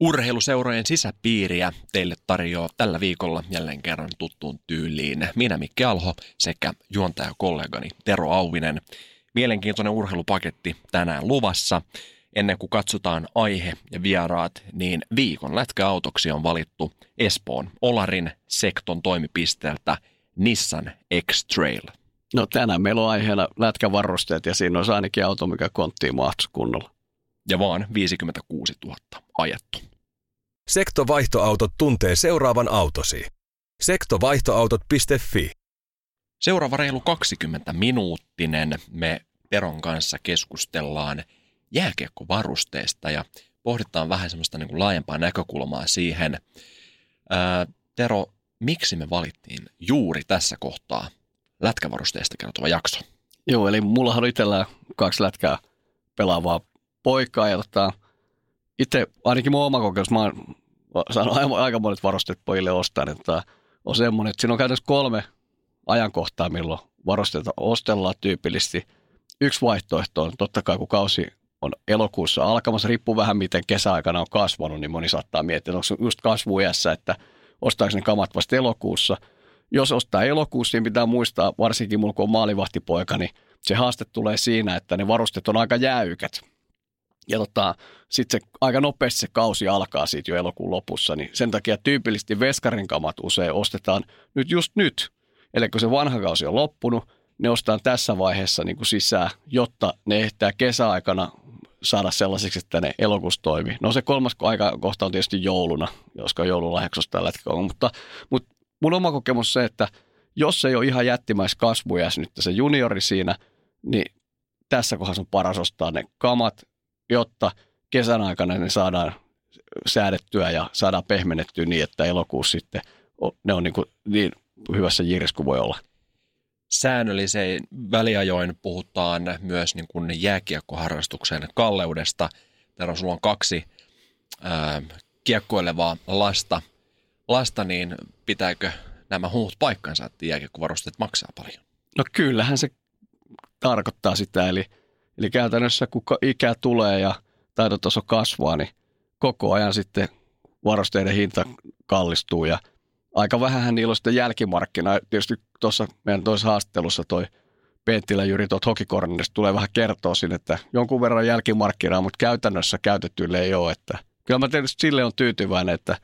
Urheiluseurojen sisäpiiriä teille tarjoaa tällä viikolla jälleen kerran tuttuun tyyliin minä Mikke Alho sekä juontajakollegani Tero Auvinen. Mielenkiintoinen urheilupaketti tänään luvassa. Ennen kuin katsotaan aihe ja vieraat, niin viikon lätkäautoksi on valittu Espoon Olarin sekton toimipisteeltä Nissan X-Trail. No tänään meillä on aiheena lätkävarusteet ja siinä on ainakin auto, mikä konttiin mahtuu kunnolla. Ja vaan 56 000 ajettu. Sektovaihtoautot tuntee seuraavan autosi. Sektovaihtoautot.fi Seuraava reilu 20 minuuttinen me Peron kanssa keskustellaan jääkiekkovarusteesta ja pohditaan vähän semmoista niin kuin laajempaa näkökulmaa siihen. Ää, Tero, miksi me valittiin juuri tässä kohtaa lätkävarusteesta kertova jakso? Joo, eli mulla on itsellään kaksi lätkää pelaavaa poikaa ja tota, itse ainakin mun oma kokemus, mä oon saanut aika monet varusteet pojille ostaa, niin tota, on semmoinen, että siinä on käytännössä kolme ajankohtaa, milloin varusteita ostellaan tyypillisesti. Yksi vaihtoehto on totta kai, kun kausi on elokuussa alkamassa, riippuu vähän miten kesäaikana on kasvanut, niin moni saattaa miettiä, onko se just kasvuiässä, että ostaako ne kamat vasta elokuussa. Jos ostaa elokuussa, niin pitää muistaa, varsinkin mulla kun on maalivahtipoika, niin se haaste tulee siinä, että ne varusteet on aika jäykät. Ja tota, sitten aika nopeasti se kausi alkaa siitä jo elokuun lopussa, niin sen takia tyypillisesti veskarin kamat usein ostetaan nyt just nyt. Eli kun se vanha kausi on loppunut, ne ostetaan tässä vaiheessa niin kuin sisään, jotta ne ehtää kesäaikana saada sellaisiksi, että ne elokuussa toimii. No se kolmas aika kohta on tietysti jouluna, koska joululahjaksi tällä hetkellä mutta, mutta mun oma kokemus se, että jos ei ole ihan jättimäis kasvujäs nyt se juniori siinä, niin tässä kohdassa on paras ostaa ne kamat, jotta kesän aikana ne saadaan säädettyä ja saadaan pehmennettyä niin, että elokuussa sitten ne on niin, kuin niin hyvässä jiressä kuin voi olla. Säännölliseen väliajoin puhutaan myös niin kuin jääkiekkoharrastuksen kalleudesta. Täällä sulla on kaksi ää, kiekkoilevaa lasta, lasta, niin pitääkö nämä huut paikkansa, että jääkiekkovarusteet maksaa paljon? No kyllähän se tarkoittaa sitä, eli, eli käytännössä kun ikä tulee ja taitotaso kasvaa, niin koko ajan sitten varusteiden hinta kallistuu ja aika vähän niillä on sitten jälkimarkkina. Tietysti tuossa meidän toisessa haastattelussa toi Penttilä Jyri tuolta Hokikornista tulee vähän kertoa sinne, että jonkun verran jälkimarkkinaa, mutta käytännössä käytettyille ei ole. Että kyllä mä tietysti sille on tyytyväinen, että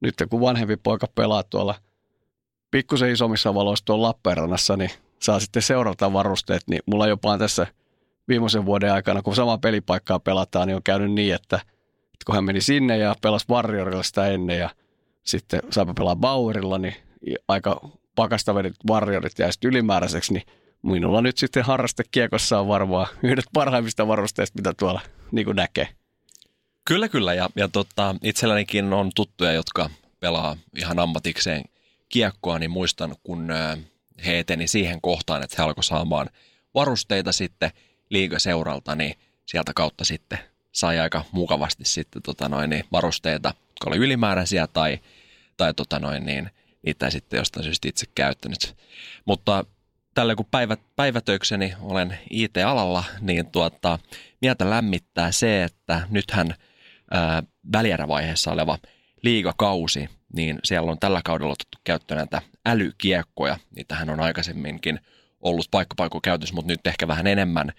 nyt kun vanhempi poika pelaa tuolla pikkusen isommissa valoissa tuolla Lappeenrannassa, niin saa sitten seurata varusteet, niin mulla jopa tässä viimeisen vuoden aikana, kun sama pelipaikkaa pelataan, niin on käynyt niin, että, että kun hän meni sinne ja pelasi Warriorilla sitä ennen ja sitten saapa pelaa Bauerilla, niin aika pakasta vedit Warriorit sitten ylimääräiseksi, niin minulla nyt sitten harrastekiekossa on varmaan yhdet parhaimmista varusteista, mitä tuolla niin kuin näkee. Kyllä, kyllä. Ja, ja tota, itsellänikin on tuttuja, jotka pelaa ihan ammatikseen kiekkoa, niin muistan, kun he eteni siihen kohtaan, että he alkoi saamaan varusteita sitten liigaseuralta, niin sieltä kautta sitten sai aika mukavasti sitten tota noin, niin varusteita, jotka oli ylimääräisiä tai, tai tota noin, niin niitä sitten jostain syystä itse käyttänyt. Mutta tällä kun päivät, päivätöikseni olen IT-alalla, niin tuota, mieltä lämmittää se, että nythän ää, välierävaiheessa oleva liigakausi, niin siellä on tällä kaudella otettu käyttöön näitä älykiekkoja. Niitähän on aikaisemminkin ollut paikkapaikko käytössä, mutta nyt ehkä vähän enemmän.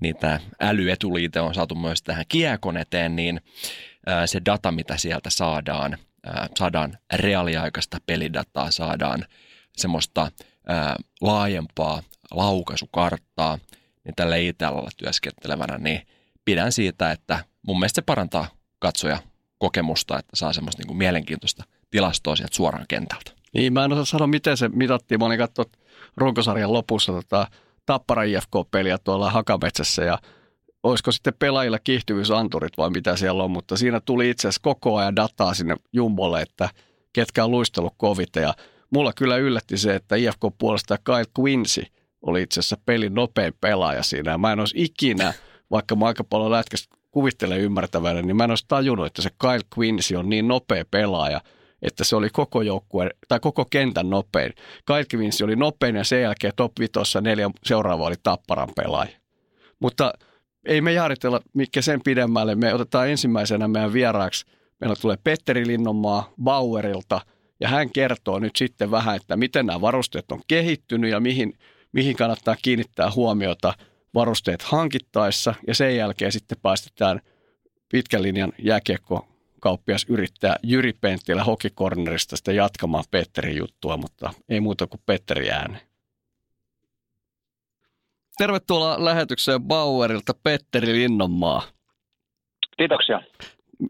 Niitä älyetuliite on saatu myös tähän kiekon eteen, niin se data, mitä sieltä saadaan, saadaan reaaliaikaista pelidataa, saadaan semmoista laajempaa laukaisukarttaa, niin tällä IT-alalla työskentelevänä, niin pidän siitä, että mun mielestä se parantaa katsoja kokemusta, että saa semmoista niin kuin mielenkiintoista tilastoa sieltä suoraan kentältä. Niin, mä en osaa sanoa, miten se mitattiin. Mä olin katsonut runkosarjan lopussa tota, Tappara IFK-peliä tuolla Hakametsässä ja olisiko sitten pelaajilla kiihtyvyysanturit vai mitä siellä on, mutta siinä tuli itse asiassa koko ajan dataa sinne Jumbolle, että ketkä on luistellut kovita ja mulla kyllä yllätti se, että IFK puolesta Kyle Quincy oli itse asiassa pelin nopein pelaaja siinä. Mä en olisi ikinä, vaikka mä aika paljon lätkästä kuvittelen ymmärtävänä, niin mä en olisi tajunnut, että se Kyle Quincy on niin nopea pelaaja, että se oli koko joukkue, tai koko kentän nopein. Quincy oli nopein ja sen jälkeen top 5 neljä seuraava oli Tapparan pelaaja. Mutta ei me jaaritella mikä sen pidemmälle. Me otetaan ensimmäisenä meidän vieraaksi. Meillä tulee Petteri Linnonmaa Bauerilta ja hän kertoo nyt sitten vähän, että miten nämä varusteet on kehittynyt ja mihin, mihin kannattaa kiinnittää huomiota varusteet hankittaessa ja sen jälkeen sitten päästetään pitkän linjan jääkiekko kauppias yrittää Jyri Penttilä Hokikornerista sitten jatkamaan Petterin juttua, mutta ei muuta kuin Petteri ääni. Tervetuloa lähetykseen Bauerilta Petteri Linnonmaa. Kiitoksia.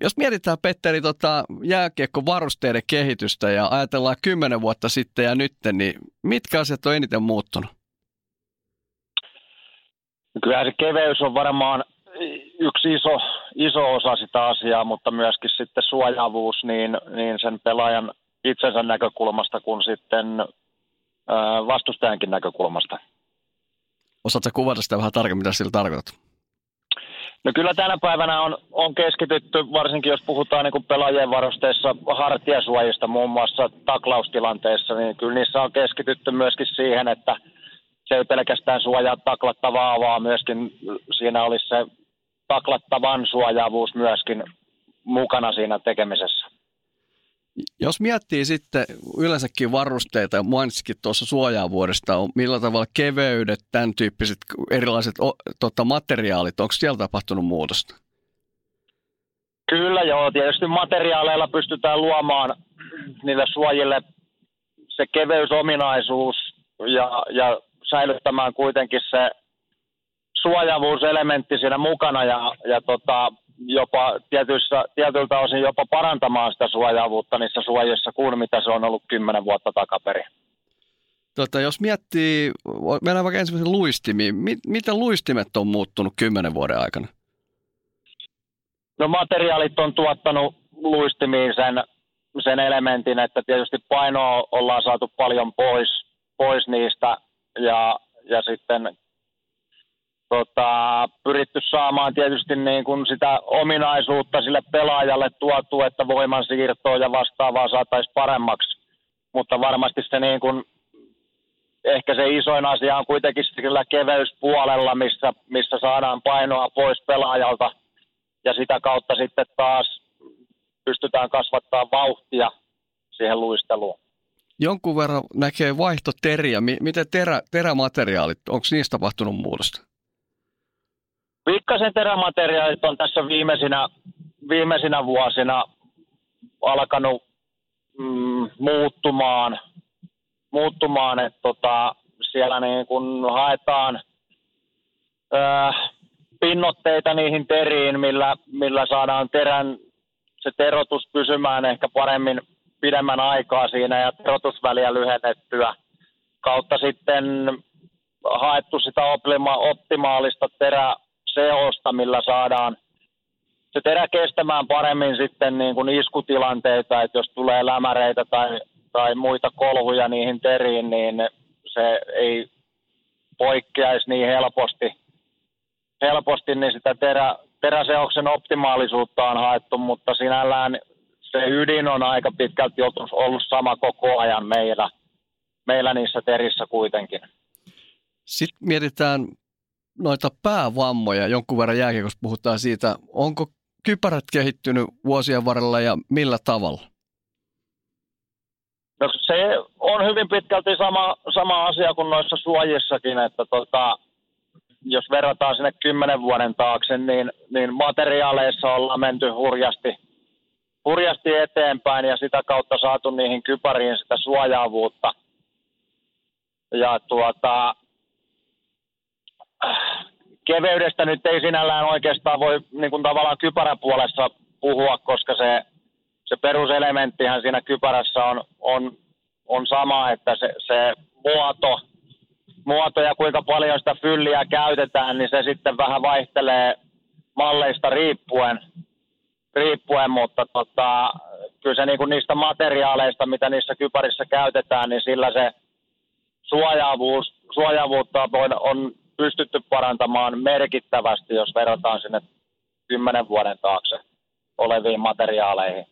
Jos mietitään, Petteri, tota, jääkiekko-varusteiden kehitystä ja ajatellaan kymmenen vuotta sitten ja nyt, niin mitkä asiat on eniten muuttunut? Kyllä se keveys on varmaan yksi iso, iso osa sitä asiaa, mutta myöskin sitten suojaavuus niin, niin sen pelaajan itsensä näkökulmasta kuin sitten vastustajankin näkökulmasta. Osaatko kuvata sitä vähän tarkemmin, mitä sillä tarkoitat? No kyllä tänä päivänä on, on keskitytty, varsinkin jos puhutaan niin pelaajien varusteissa hartiasuojista muun muassa taklaustilanteissa, niin kyllä niissä on keskitytty myöskin siihen, että se ei pelkästään suojaa taklattavaa, vaan myöskin siinä olisi se taklattavan suojaavuus myöskin mukana siinä tekemisessä. Jos miettii sitten yleensäkin varusteita, ja mainitsikin tuossa suojaavuodesta, on millä tavalla keveydet, tämän tyyppiset erilaiset tota, materiaalit, onko siellä tapahtunut muutosta? Kyllä joo, tietysti materiaaleilla pystytään luomaan niille suojille se keveysominaisuus ja, ja säilyttämään kuitenkin se suojavuuselementti siinä mukana ja, ja tota, jopa tietyissä, tietyiltä osin jopa parantamaan sitä suojaavuutta niissä suojissa kuin mitä se on ollut kymmenen vuotta takaperin. Tota, jos miettii, mennään vaikka ensimmäisen luistimiin, miten luistimet on muuttunut kymmenen vuoden aikana? No materiaalit on tuottanut luistimiin sen, sen elementin, että tietysti painoa ollaan saatu paljon pois, pois niistä ja, ja sitten tota, pyritty saamaan tietysti niin kuin sitä ominaisuutta sille pelaajalle tuotu, että voimansiirtoa ja vastaavaa saataisiin paremmaksi. Mutta varmasti se niin kuin, ehkä se isoin asia on kuitenkin sillä keveyspuolella, missä, missä saadaan painoa pois pelaajalta ja sitä kautta sitten taas pystytään kasvattaa vauhtia siihen luisteluun. Jonkun verran näkee vaihtoteriä. Miten terä, terämateriaalit, onko niistä tapahtunut muutosta? Pikkasen terämateriaalit on tässä viimeisinä, viimeisinä vuosina alkanut mm, muuttumaan, muuttumaan että tota, siellä niin kun haetaan äh, pinnotteita niihin teriin, millä, millä saadaan terän, se terotus pysymään ehkä paremmin pidemmän aikaa siinä ja terotusväliä lyhennettyä. Kautta sitten haettu sitä optimaalista terä, seosta, millä saadaan se terä kestämään paremmin sitten niin kuin iskutilanteita, että jos tulee lämäreitä tai, tai muita kolhuja niihin teriin, niin se ei poikkeaisi niin helposti, helposti niin sitä terä, teräseoksen optimaalisuutta on haettu, mutta sinällään se ydin on aika pitkälti ollut sama koko ajan meillä, meillä niissä terissä kuitenkin. Sitten mietitään noita päävammoja jonkun verran jääkiekossa puhutaan siitä, onko kypärät kehittynyt vuosien varrella ja millä tavalla? No se on hyvin pitkälti sama, sama asia kuin noissa suojissakin, että tota, jos verrataan sinne kymmenen vuoden taakse, niin, niin materiaaleissa ollaan menty hurjasti, hurjasti eteenpäin ja sitä kautta saatu niihin kypäriin sitä suojaavuutta. Ja tuota, keveydestä nyt ei sinällään oikeastaan voi niin kuin tavallaan kypäräpuolessa puhua, koska se, se peruselementtihän siinä kypärässä on, on, on sama, että se, se muoto, muoto ja kuinka paljon sitä fylliä käytetään, niin se sitten vähän vaihtelee, malleista riippuen, riippuen mutta tota, kyllä se niin kuin niistä materiaaleista, mitä niissä kyparissä käytetään, niin sillä se suojaavuus, suojaavuutta on pystytty parantamaan merkittävästi, jos verrataan sinne kymmenen vuoden taakse oleviin materiaaleihin.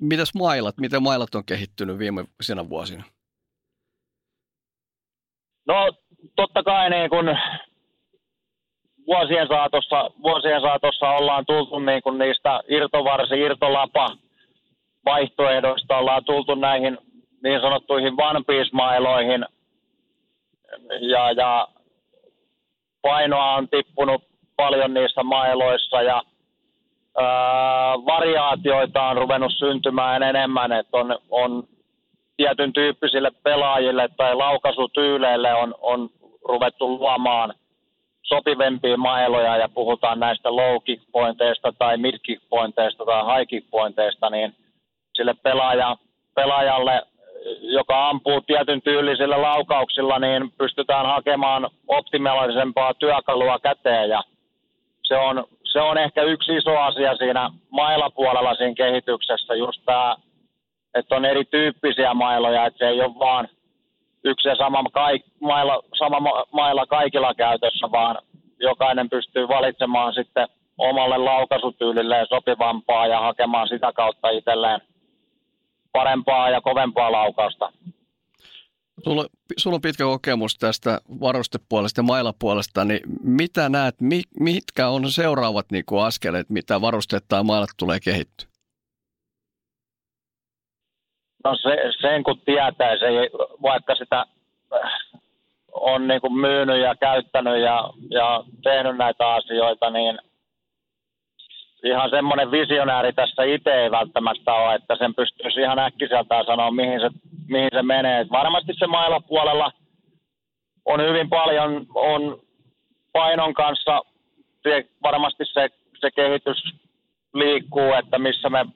Mitäs mailat? Miten mailat on kehittynyt viime vuosina? No totta kai niin kun vuosien saatossa, vuosien saatossa ollaan tultu niin kun niistä irtovarsi, irtolapa vaihtoehdoista, ollaan tultu näihin niin sanottuihin One Piece-mailoihin ja, ja painoa on tippunut paljon niissä mailoissa ja ää, variaatioita on ruvennut syntymään enemmän, että on, on tietyn tyyppisille pelaajille tai laukaisutyyleille on, on ruvettu luomaan sopivempia mailoja ja puhutaan näistä low pointeista tai mid pointeista tai high pointeista, niin sille pelaaja, pelaajalle, joka ampuu tietyn tyylisillä laukauksilla, niin pystytään hakemaan optimaalisempaa työkalua käteen. Ja se on, se on ehkä yksi iso asia siinä mailapuolella siinä kehityksessä, just tämä että on erityyppisiä mailoja, että se ei ole vaan yksi ja sama, kaik, maila, sama maila kaikilla käytössä, vaan jokainen pystyy valitsemaan sitten omalle laukaisutyylilleen sopivampaa ja hakemaan sitä kautta itselleen parempaa ja kovempaa laukausta. Sulla, sulla on pitkä kokemus tästä varustepuolesta ja mailapuolesta, niin mitä näet, mitkä on seuraavat niin kuin askeleet, mitä varusteet tai mailat tulee kehittyä? No se, sen kun tietää, se, vaikka sitä äh, on niin kuin myynyt ja käyttänyt ja, ja tehnyt näitä asioita, niin ihan semmoinen visionääri tässä itse ei välttämättä ole, että sen pystyisi ihan äkkiseltään sanoa, mihin se, mihin se menee. Varmasti se mailapuolella on hyvin paljon on painon kanssa varmasti se, se kehitys liikkuu, että missä me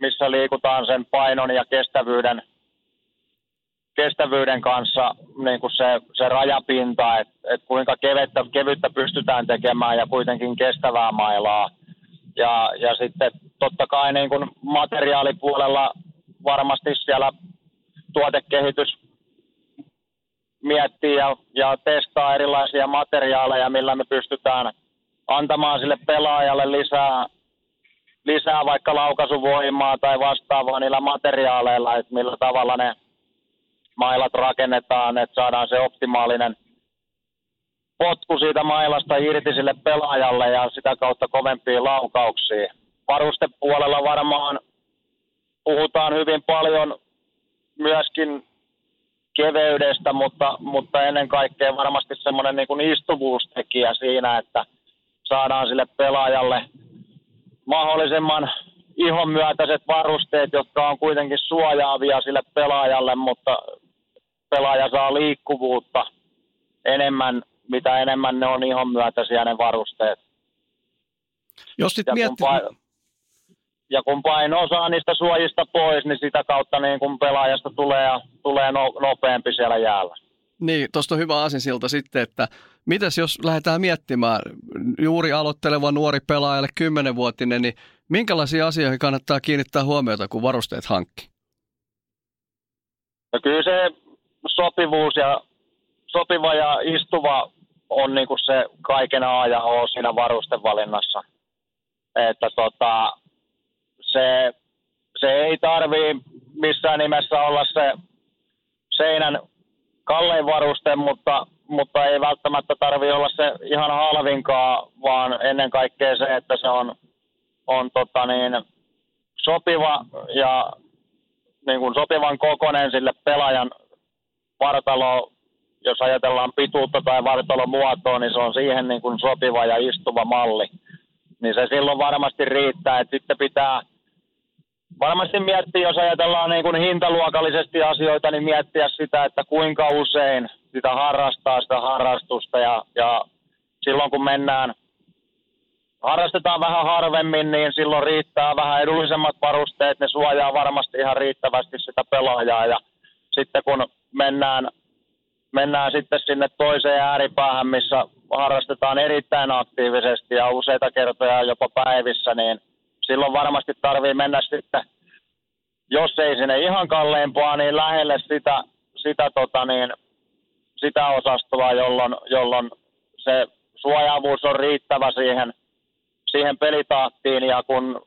missä liikutaan sen painon ja kestävyyden, kestävyyden kanssa niin kuin se, se rajapinta, että et kuinka kevyttä, kevyttä pystytään tekemään ja kuitenkin kestävää mailaa. Ja, ja sitten totta kai niin kuin materiaalipuolella varmasti siellä tuotekehitys miettii ja, ja testaa erilaisia materiaaleja, millä me pystytään antamaan sille pelaajalle lisää lisää vaikka laukaisuvoimaa tai vastaavaa niillä materiaaleilla, että millä tavalla ne mailat rakennetaan, että saadaan se optimaalinen potku siitä mailasta irti sille pelaajalle ja sitä kautta kovempia laukauksia. Varustepuolella varmaan puhutaan hyvin paljon myöskin keveydestä, mutta, mutta ennen kaikkea varmasti semmoinen niin istuvuustekijä siinä, että saadaan sille pelaajalle – mahdollisimman ihon myötäiset varusteet, jotka on kuitenkin suojaavia sille pelaajalle, mutta pelaaja saa liikkuvuutta enemmän, mitä enemmän ne on ihon myötäisiä ne varusteet. Jos sit ja, miettii... kun paino, ja kun paino saa niistä suojista pois, niin sitä kautta niin kun pelaajasta tulee, tulee no, nopeampi siellä jäällä. Niin, tuosta on hyvä asinsilta sitten, että mitäs jos lähdetään miettimään juuri aloitteleva nuori pelaajalle, kymmenenvuotinen, niin minkälaisia asioihin kannattaa kiinnittää huomiota, kun varusteet hankki? No kyllä se sopivuus ja sopiva ja istuva on niin kuin se kaiken A ja O siinä varustevalinnassa. Että tota, se, se ei tarvii missään nimessä olla se seinän kallein varuste, mutta, mutta ei välttämättä tarvi olla se ihan halvinkaan, vaan ennen kaikkea se, että se on, on tota niin, sopiva ja niin kuin sopivan kokonen sille pelaajan vartalo, jos ajatellaan pituutta tai vartalon muotoa, niin se on siihen niin kuin sopiva ja istuva malli. Niin se silloin varmasti riittää, että sitten pitää – varmasti miettiä, jos ajatellaan niin kuin hintaluokallisesti asioita, niin miettiä sitä, että kuinka usein sitä harrastaa sitä harrastusta. Ja, ja silloin kun mennään, harrastetaan vähän harvemmin, niin silloin riittää vähän edullisemmat varusteet, ne suojaa varmasti ihan riittävästi sitä pelaajaa. Ja sitten kun mennään mennään sitten sinne toiseen ääripäähän, missä harrastetaan erittäin aktiivisesti ja useita kertoja jopa päivissä, niin silloin varmasti tarvii mennä sitten, jos ei sinne ihan kalleimpaa, niin lähelle sitä, sitä, tota niin, sitä osastoa, jolloin, jolloin se suojaavuus on riittävä siihen, siihen pelitahtiin ja kun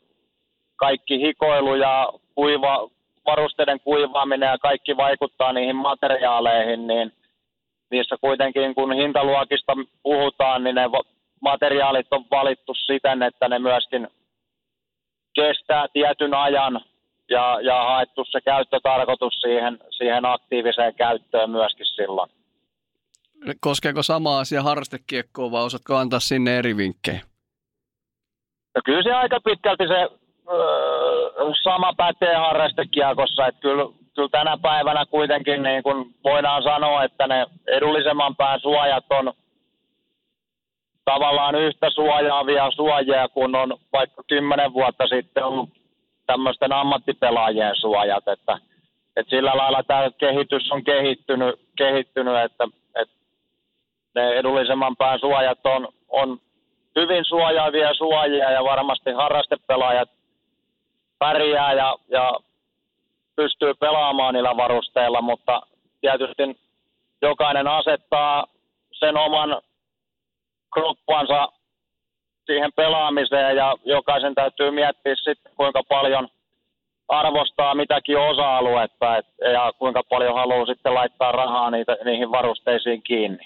kaikki hikoilu ja kuiva, varusteiden kuivaaminen ja kaikki vaikuttaa niihin materiaaleihin, niin niissä kuitenkin kun hintaluokista puhutaan, niin ne materiaalit on valittu siten, että ne myöskin kestää tietyn ajan ja, ja haettu se käyttötarkoitus siihen, siihen aktiiviseen käyttöön myöskin silloin. Koskeeko sama asia harrastekiekkoa vai osaatko antaa sinne eri vinkkejä? No kyllä se aika pitkälti se öö, sama pätee harrastekiekossa, että kyllä, kyllä tänä päivänä kuitenkin niin kun voidaan sanoa, että ne edullisemman pään suojat on tavallaan yhtä suojaavia suojia kuin on vaikka kymmenen vuotta sitten ollut tämmöisten ammattipelaajien suojat, että, että sillä lailla tämä kehitys on kehittynyt, kehittynyt että, että ne edullisemman pään suojat on, on hyvin suojaavia suojia ja varmasti harrastepelaajat pärjää ja, ja pystyy pelaamaan niillä varusteilla, mutta tietysti jokainen asettaa sen oman kroppansa siihen pelaamiseen ja jokaisen täytyy miettiä sitten kuinka paljon arvostaa mitäkin osa-aluetta et, ja kuinka paljon haluaa sitten laittaa rahaa niitä, niihin varusteisiin kiinni.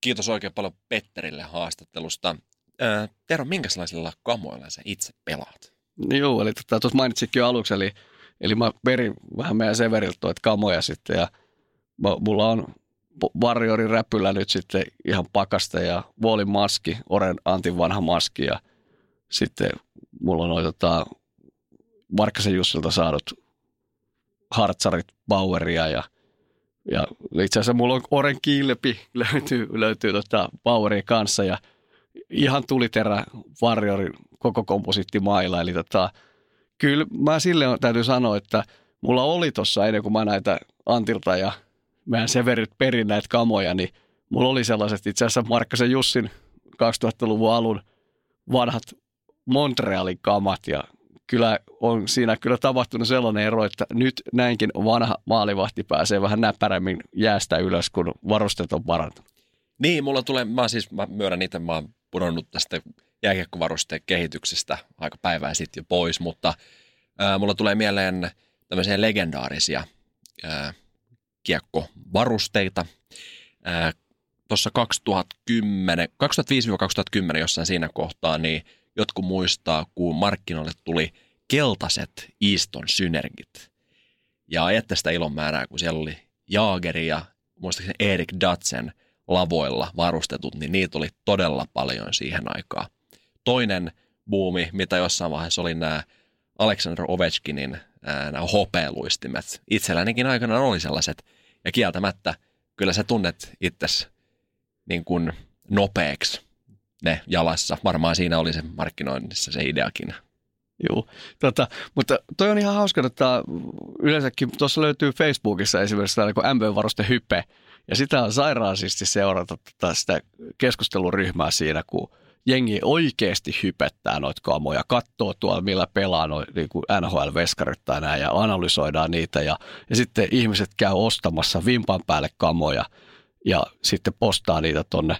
Kiitos oikein paljon Petterille haastattelusta. Ää, Tero, minkälaisilla kamoilla sä itse pelaat? Joo, eli tota, mainitsikin jo aluksi, eli, eli mä perin vähän meidän Severiltä tuota kamoja sitten ja mulla on Warriorin räpyllä nyt sitten ihan pakasta ja Wallin maski, Oren Antin vanha maski ja sitten mulla on noita tota, Markkasen Jussilta saadut hartsarit Baueria ja, ja itse asiassa mulla on Oren kilpi löytyy, löytyy tota Bauerin kanssa ja ihan tuliterä Warriorin koko komposiittimailla. Eli tota, kyllä mä sille täytyy sanoa, että mulla oli tuossa ennen kuin mä näitä Antilta ja meidän Severit perin näitä kamoja, niin mulla oli sellaiset itse asiassa Markkasen Jussin 2000-luvun alun vanhat Montrealin kamat ja kyllä on siinä kyllä tapahtunut sellainen ero, että nyt näinkin vanha maalivahti pääsee vähän näppärämmin jäästä ylös, kun varusteet on parantunut. Niin, mulla tulee, mä siis mä myönnän itse, mä oon pudonnut tästä jääkiekkovarusteen kehityksestä aika päivää sitten jo pois, mutta ää, mulla tulee mieleen tämmöisiä legendaarisia ää, kiekkovarusteita. Tuossa 2010, 2005-2010 jossain siinä kohtaa, niin jotkut muistaa, kun markkinoille tuli keltaiset Easton Synergit. Ja ajatte sitä ilonmäärää, kun siellä oli Jaageri ja muistaakseni Erik Datsen lavoilla varustetut, niin niitä oli todella paljon siihen aikaan. Toinen buumi, mitä jossain vaiheessa oli nämä Alexander Ovechkinin nämä hopealuistimet. Itsellänikin aikana oli sellaiset ja kieltämättä kyllä sä tunnet itsesi niin kuin nopeaksi ne jalassa. Varmaan siinä oli se markkinoinnissa se ideakin. Joo, tota, mutta toi on ihan hauska, että yleensäkin tuossa löytyy Facebookissa esimerkiksi tällainen kuin MV-varuste Hype, ja sitä on sairaasisti seurata tota sitä keskusteluryhmää siinä, kun jengi oikeasti hypettää noita kamoja, katsoo tuolla millä pelaa noin niin NHL-veskarit tai näin ja analysoidaan niitä. Ja, ja sitten ihmiset käy ostamassa vimpan päälle kamoja ja sitten postaa niitä tonne,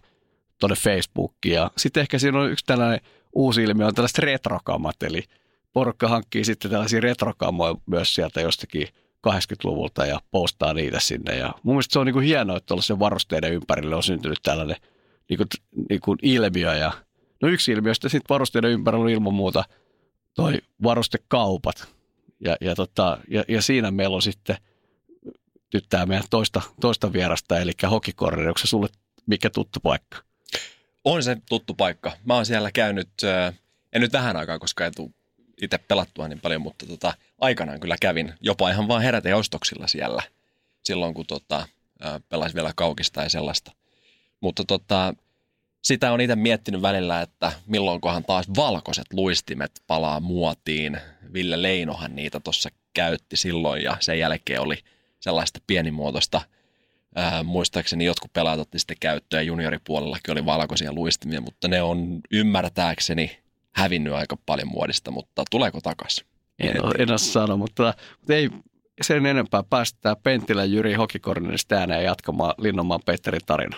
tonne Facebookiin. Ja sitten ehkä siinä on yksi tällainen uusi ilmiö on tällaiset retrokamat, eli porukka hankkii sitten tällaisia retrokamoja myös sieltä jostakin 80-luvulta ja postaa niitä sinne ja mun mielestä se on niin kuin hienoa, että tuollaisen varusteiden ympärille on syntynyt tällainen niin kuin, niin kuin ilmiö ja No yksi ilmiöstä sitten varusteiden ympärillä on ilman muuta toi varustekaupat. Ja, ja, tota, ja, ja siinä meillä on sitten nyt tämä meidän toista, toista vierasta, eli hokikorri. Onko se sulle mikä tuttu paikka? On se tuttu paikka. Mä oon siellä käynyt, en nyt vähän aikaa, koska ei tule itse pelattua niin paljon, mutta tota, aikanaan kyllä kävin jopa ihan vaan herätä ostoksilla siellä silloin, kun tota, pelasin vielä kaukista ja sellaista. Mutta tota, sitä on itse miettinyt välillä, että milloinkohan taas valkoiset luistimet palaa muotiin. Ville Leinohan niitä tuossa käytti silloin ja sen jälkeen oli sellaista pienimuotoista Ää, muistaakseni jotkut pelaajat otti sitten käyttöön junioripuolellakin oli valkoisia luistimia, mutta ne on ymmärtääkseni hävinnyt aika paljon muodista, mutta tuleeko takaisin? En, en ole sano, mutta, mutta ei sen enempää päästä Penttilä Jyri Hokikornerista ääneen jatkamaan Linnonmaan Petterin tarina.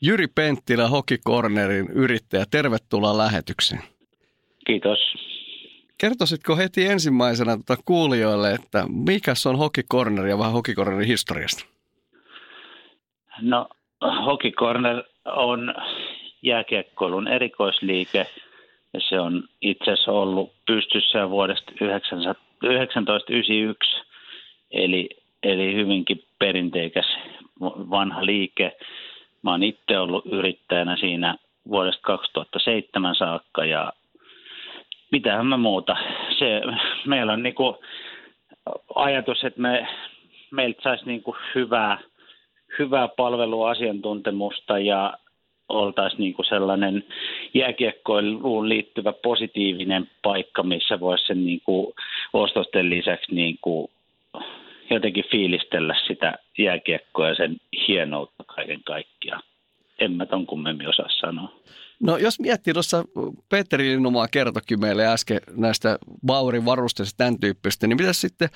Jyri Penttilä Hokikornerin yrittäjä, tervetuloa lähetykseen. Kiitos. Kertoisitko heti ensimmäisenä tuota kuulijoille, että mikä on Hokikorner ja vähän Hokikornerin historiasta? No, Hokikorner on jääkiekkoilun erikoisliike ja se on itse asiassa ollut pystyssä vuodesta 1991, eli, eli hyvinkin perinteikäs vanha liike. Mä oon itse ollut yrittäjänä siinä vuodesta 2007 saakka ja mitähän mä muuta. Se, meillä on niinku ajatus, että me, meiltä saisi niinku hyvää, hyvää palvelua, asiantuntemusta ja oltaisiin niinku sellainen jääkiekkoiluun liittyvä positiivinen paikka, missä voisi sen niinku ostosten lisäksi niinku jotenkin fiilistellä sitä jääkiekkoa ja sen hienoutta kaiken kaikkiaan. En mä ton kummemmin osaa sanoa. No jos miettii tuossa, Petteri Linnumaa kertokin meille äsken näistä Baurin varusteista tämän tyyppistä, niin mitä sitten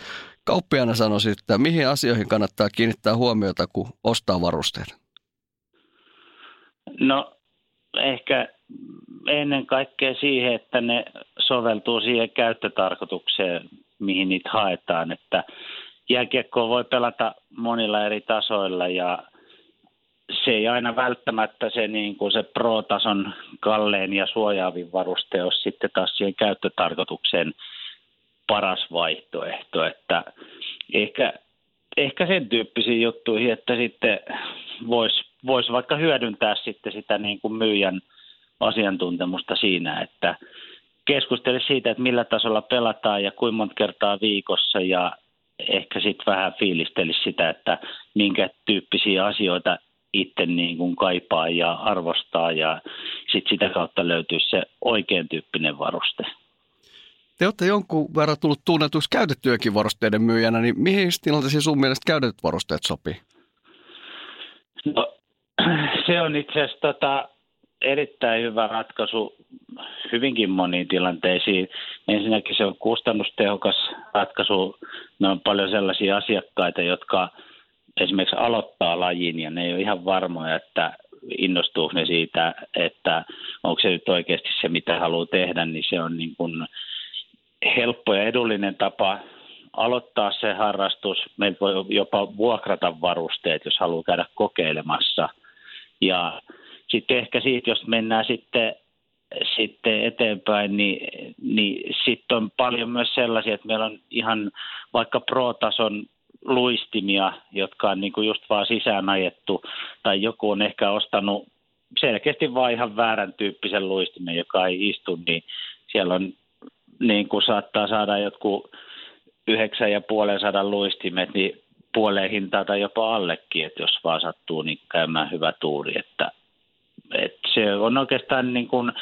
kauppiana sanoisi, että mihin asioihin kannattaa kiinnittää huomiota, kun ostaa varusteita? No ehkä ennen kaikkea siihen, että ne soveltuu siihen käyttötarkoitukseen, mihin niitä haetaan, että jääkiekkoa voi pelata monilla eri tasoilla ja se ei aina välttämättä se, niin kuin se pro-tason kallein ja suojaavin varuste ole sitten taas siihen käyttötarkoitukseen paras vaihtoehto, että ehkä, ehkä sen tyyppisiin juttuihin, että sitten voisi vois vaikka hyödyntää sitten sitä niin kuin myyjän asiantuntemusta siinä, että keskustele siitä, että millä tasolla pelataan ja kuinka monta kertaa viikossa ja ehkä sitten vähän fiilistelisi sitä, että minkä tyyppisiä asioita itse niin kuin kaipaa ja arvostaa ja sitten sitä kautta löytyisi se oikein tyyppinen varuste. Te olette jonkun verran tullut tunnetuksi käytettyjäkin varusteiden myyjänä, niin mihin tilanteisiin sun mielestä käytetyt varusteet sopii? No, se on itse asiassa tota, erittäin hyvä ratkaisu hyvinkin moniin tilanteisiin. Ensinnäkin se on kustannustehokas ratkaisu. Me on paljon sellaisia asiakkaita, jotka – esimerkiksi aloittaa lajin ja ne ei ole ihan varmoja, että innostuu ne siitä, että onko se nyt oikeasti se, mitä haluaa tehdä, niin se on niin kuin helppo ja edullinen tapa aloittaa se harrastus. Meillä voi jopa vuokrata varusteet, jos haluaa käydä kokeilemassa. Ja sitten ehkä siitä, jos mennään sitten, sitten eteenpäin, niin, niin sitten on paljon myös sellaisia, että meillä on ihan vaikka pro-tason luistimia, jotka on niin kuin just vaan sisään ajettu, tai joku on ehkä ostanut selkeästi vaan ihan väärän tyyppisen luistimen, joka ei istu, niin siellä on niin kuin saattaa saada jotkut yhdeksän ja puolen sadan luistimet, niin puoleen hintaa tai jopa allekin, että jos vaan sattuu niin käymään hyvä tuuri, että, että se on oikeastaan niin kuin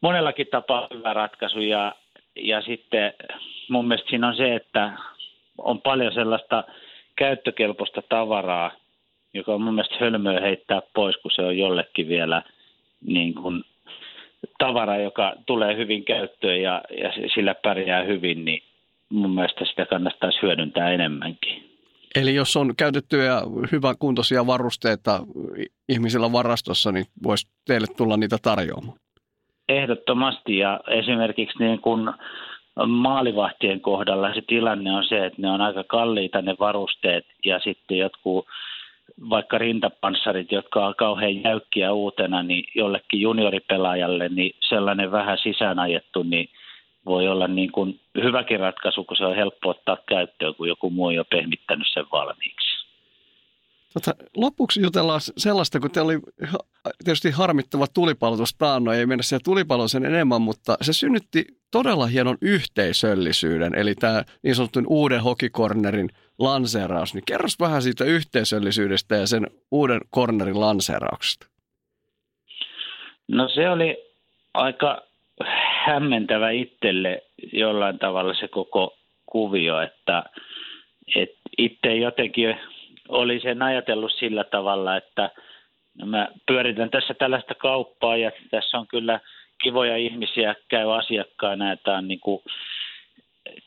monellakin tapaa hyvä ratkaisu ja, ja sitten mun mielestä siinä on se, että on paljon sellaista käyttökelpoista tavaraa, joka on mun mielestä hölmöä heittää pois, kun se on jollekin vielä niin kuin tavara, joka tulee hyvin käyttöön ja, ja sillä pärjää hyvin, niin mun mielestä sitä kannattaisi hyödyntää enemmänkin. Eli jos on käytettyjä hyvän kuntoisia varusteita ihmisillä varastossa, niin voisi teille tulla niitä tarjoamaan? Ehdottomasti ja esimerkiksi niin kun maalivahtien kohdalla se tilanne on se, että ne on aika kalliita ne varusteet ja sitten jotkut vaikka rintapanssarit, jotka on kauhean jäykkiä uutena, niin jollekin junioripelaajalle niin sellainen vähän sisäänajettu, niin voi olla niin kuin hyväkin ratkaisu, kun se on helppo ottaa käyttöön, kun joku muu on jo pehmittänyt sen valmiiksi. Tota, lopuksi jutellaan sellaista, kun teillä oli tietysti harmittava tulipalotus taanno, ei mennä siihen tulipaloon sen enemmän, mutta se synnytti todella hienon yhteisöllisyyden, eli tämä niin sanotun uuden hokikornerin lanseeraus. Niin kerros vähän siitä yhteisöllisyydestä ja sen uuden kornerin lanseerauksesta. No se oli aika hämmentävä itselle jollain tavalla se koko kuvio, että et itse jotenkin oli sen ajatellut sillä tavalla, että mä pyöritän tässä tällaista kauppaa ja tässä on kyllä kivoja ihmisiä käy asiakkaana ja tämä on niin kuin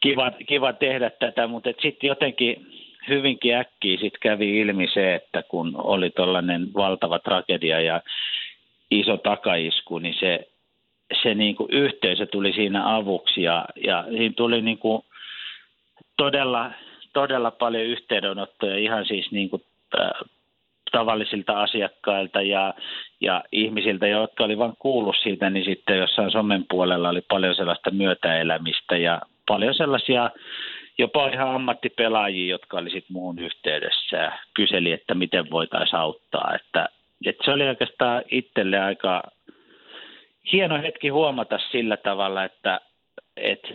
kiva, kiva tehdä tätä, mutta sitten jotenkin hyvinkin äkkiä sit kävi ilmi se, että kun oli tällainen valtava tragedia ja iso takaisku, niin se, se niin kuin yhteisö tuli siinä avuksi ja, ja siinä tuli niin kuin todella, todella paljon yhteydenottoja ihan siis niin kuin, äh, tavallisilta asiakkailta ja, ja ihmisiltä, jotka oli vain kuullut siitä, niin sitten jossain somen puolella oli paljon sellaista myötäelämistä ja paljon sellaisia jopa ihan ammattipelaajia, jotka oli sitten muun yhteydessä ja kyseli, että miten voitaisiin auttaa. Että, että se oli oikeastaan itselle aika hieno hetki huomata sillä tavalla, että, että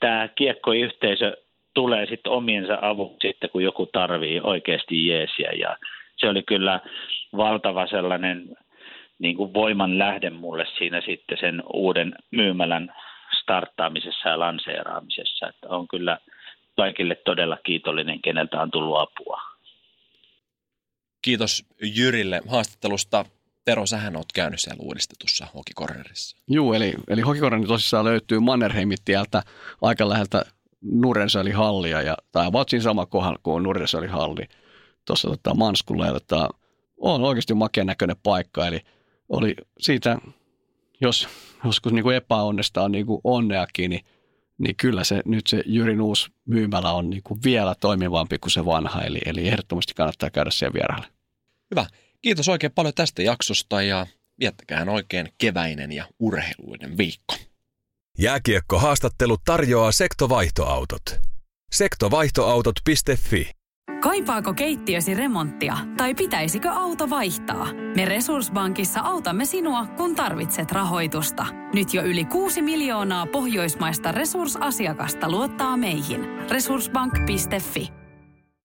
tämä kiekkoyhteisö tulee sitten omiensa avuksi sitten, kun joku tarvii oikeasti jeesiä. Ja se oli kyllä valtava sellainen niin kuin voiman lähde mulle siinä sitten sen uuden myymälän starttaamisessa ja lanseeraamisessa. Että on kyllä kaikille todella kiitollinen, keneltä on tullut apua. Kiitos Jyrille haastattelusta. Tero, sähän oot käynyt siellä uudistetussa hokikornerissa. Joo, eli, eli hokikorneri tosissaan löytyy Mannerheimit tieltä aika läheltä Nurensali hallia, ja, tai about siinä sama kohdalla kuin Nurensali halli tuossa tota, Manskulla. Ja, tota, on oikeasti makea näköinen paikka, eli oli siitä, jos joskus niin kuin epäonnestaan niin kuin onneakin, niin, niin kyllä se nyt se Jyrin uusi myymälä on niin kuin vielä toimivampi kuin se vanha, eli, eli ehdottomasti kannattaa käydä siellä vieraille. Hyvä. Kiitos oikein paljon tästä jaksosta ja viettäkään oikein keväinen ja urheilullinen viikko. Jääkiekko-haastattelu tarjoaa sektovaihtoautot. Sektovaihtoautot.fi Kaipaako keittiösi remonttia tai pitäisikö auto vaihtaa? Me Resurssbankissa autamme sinua, kun tarvitset rahoitusta. Nyt jo yli 6 miljoonaa pohjoismaista resursasiakasta luottaa meihin. Resurssbank.fi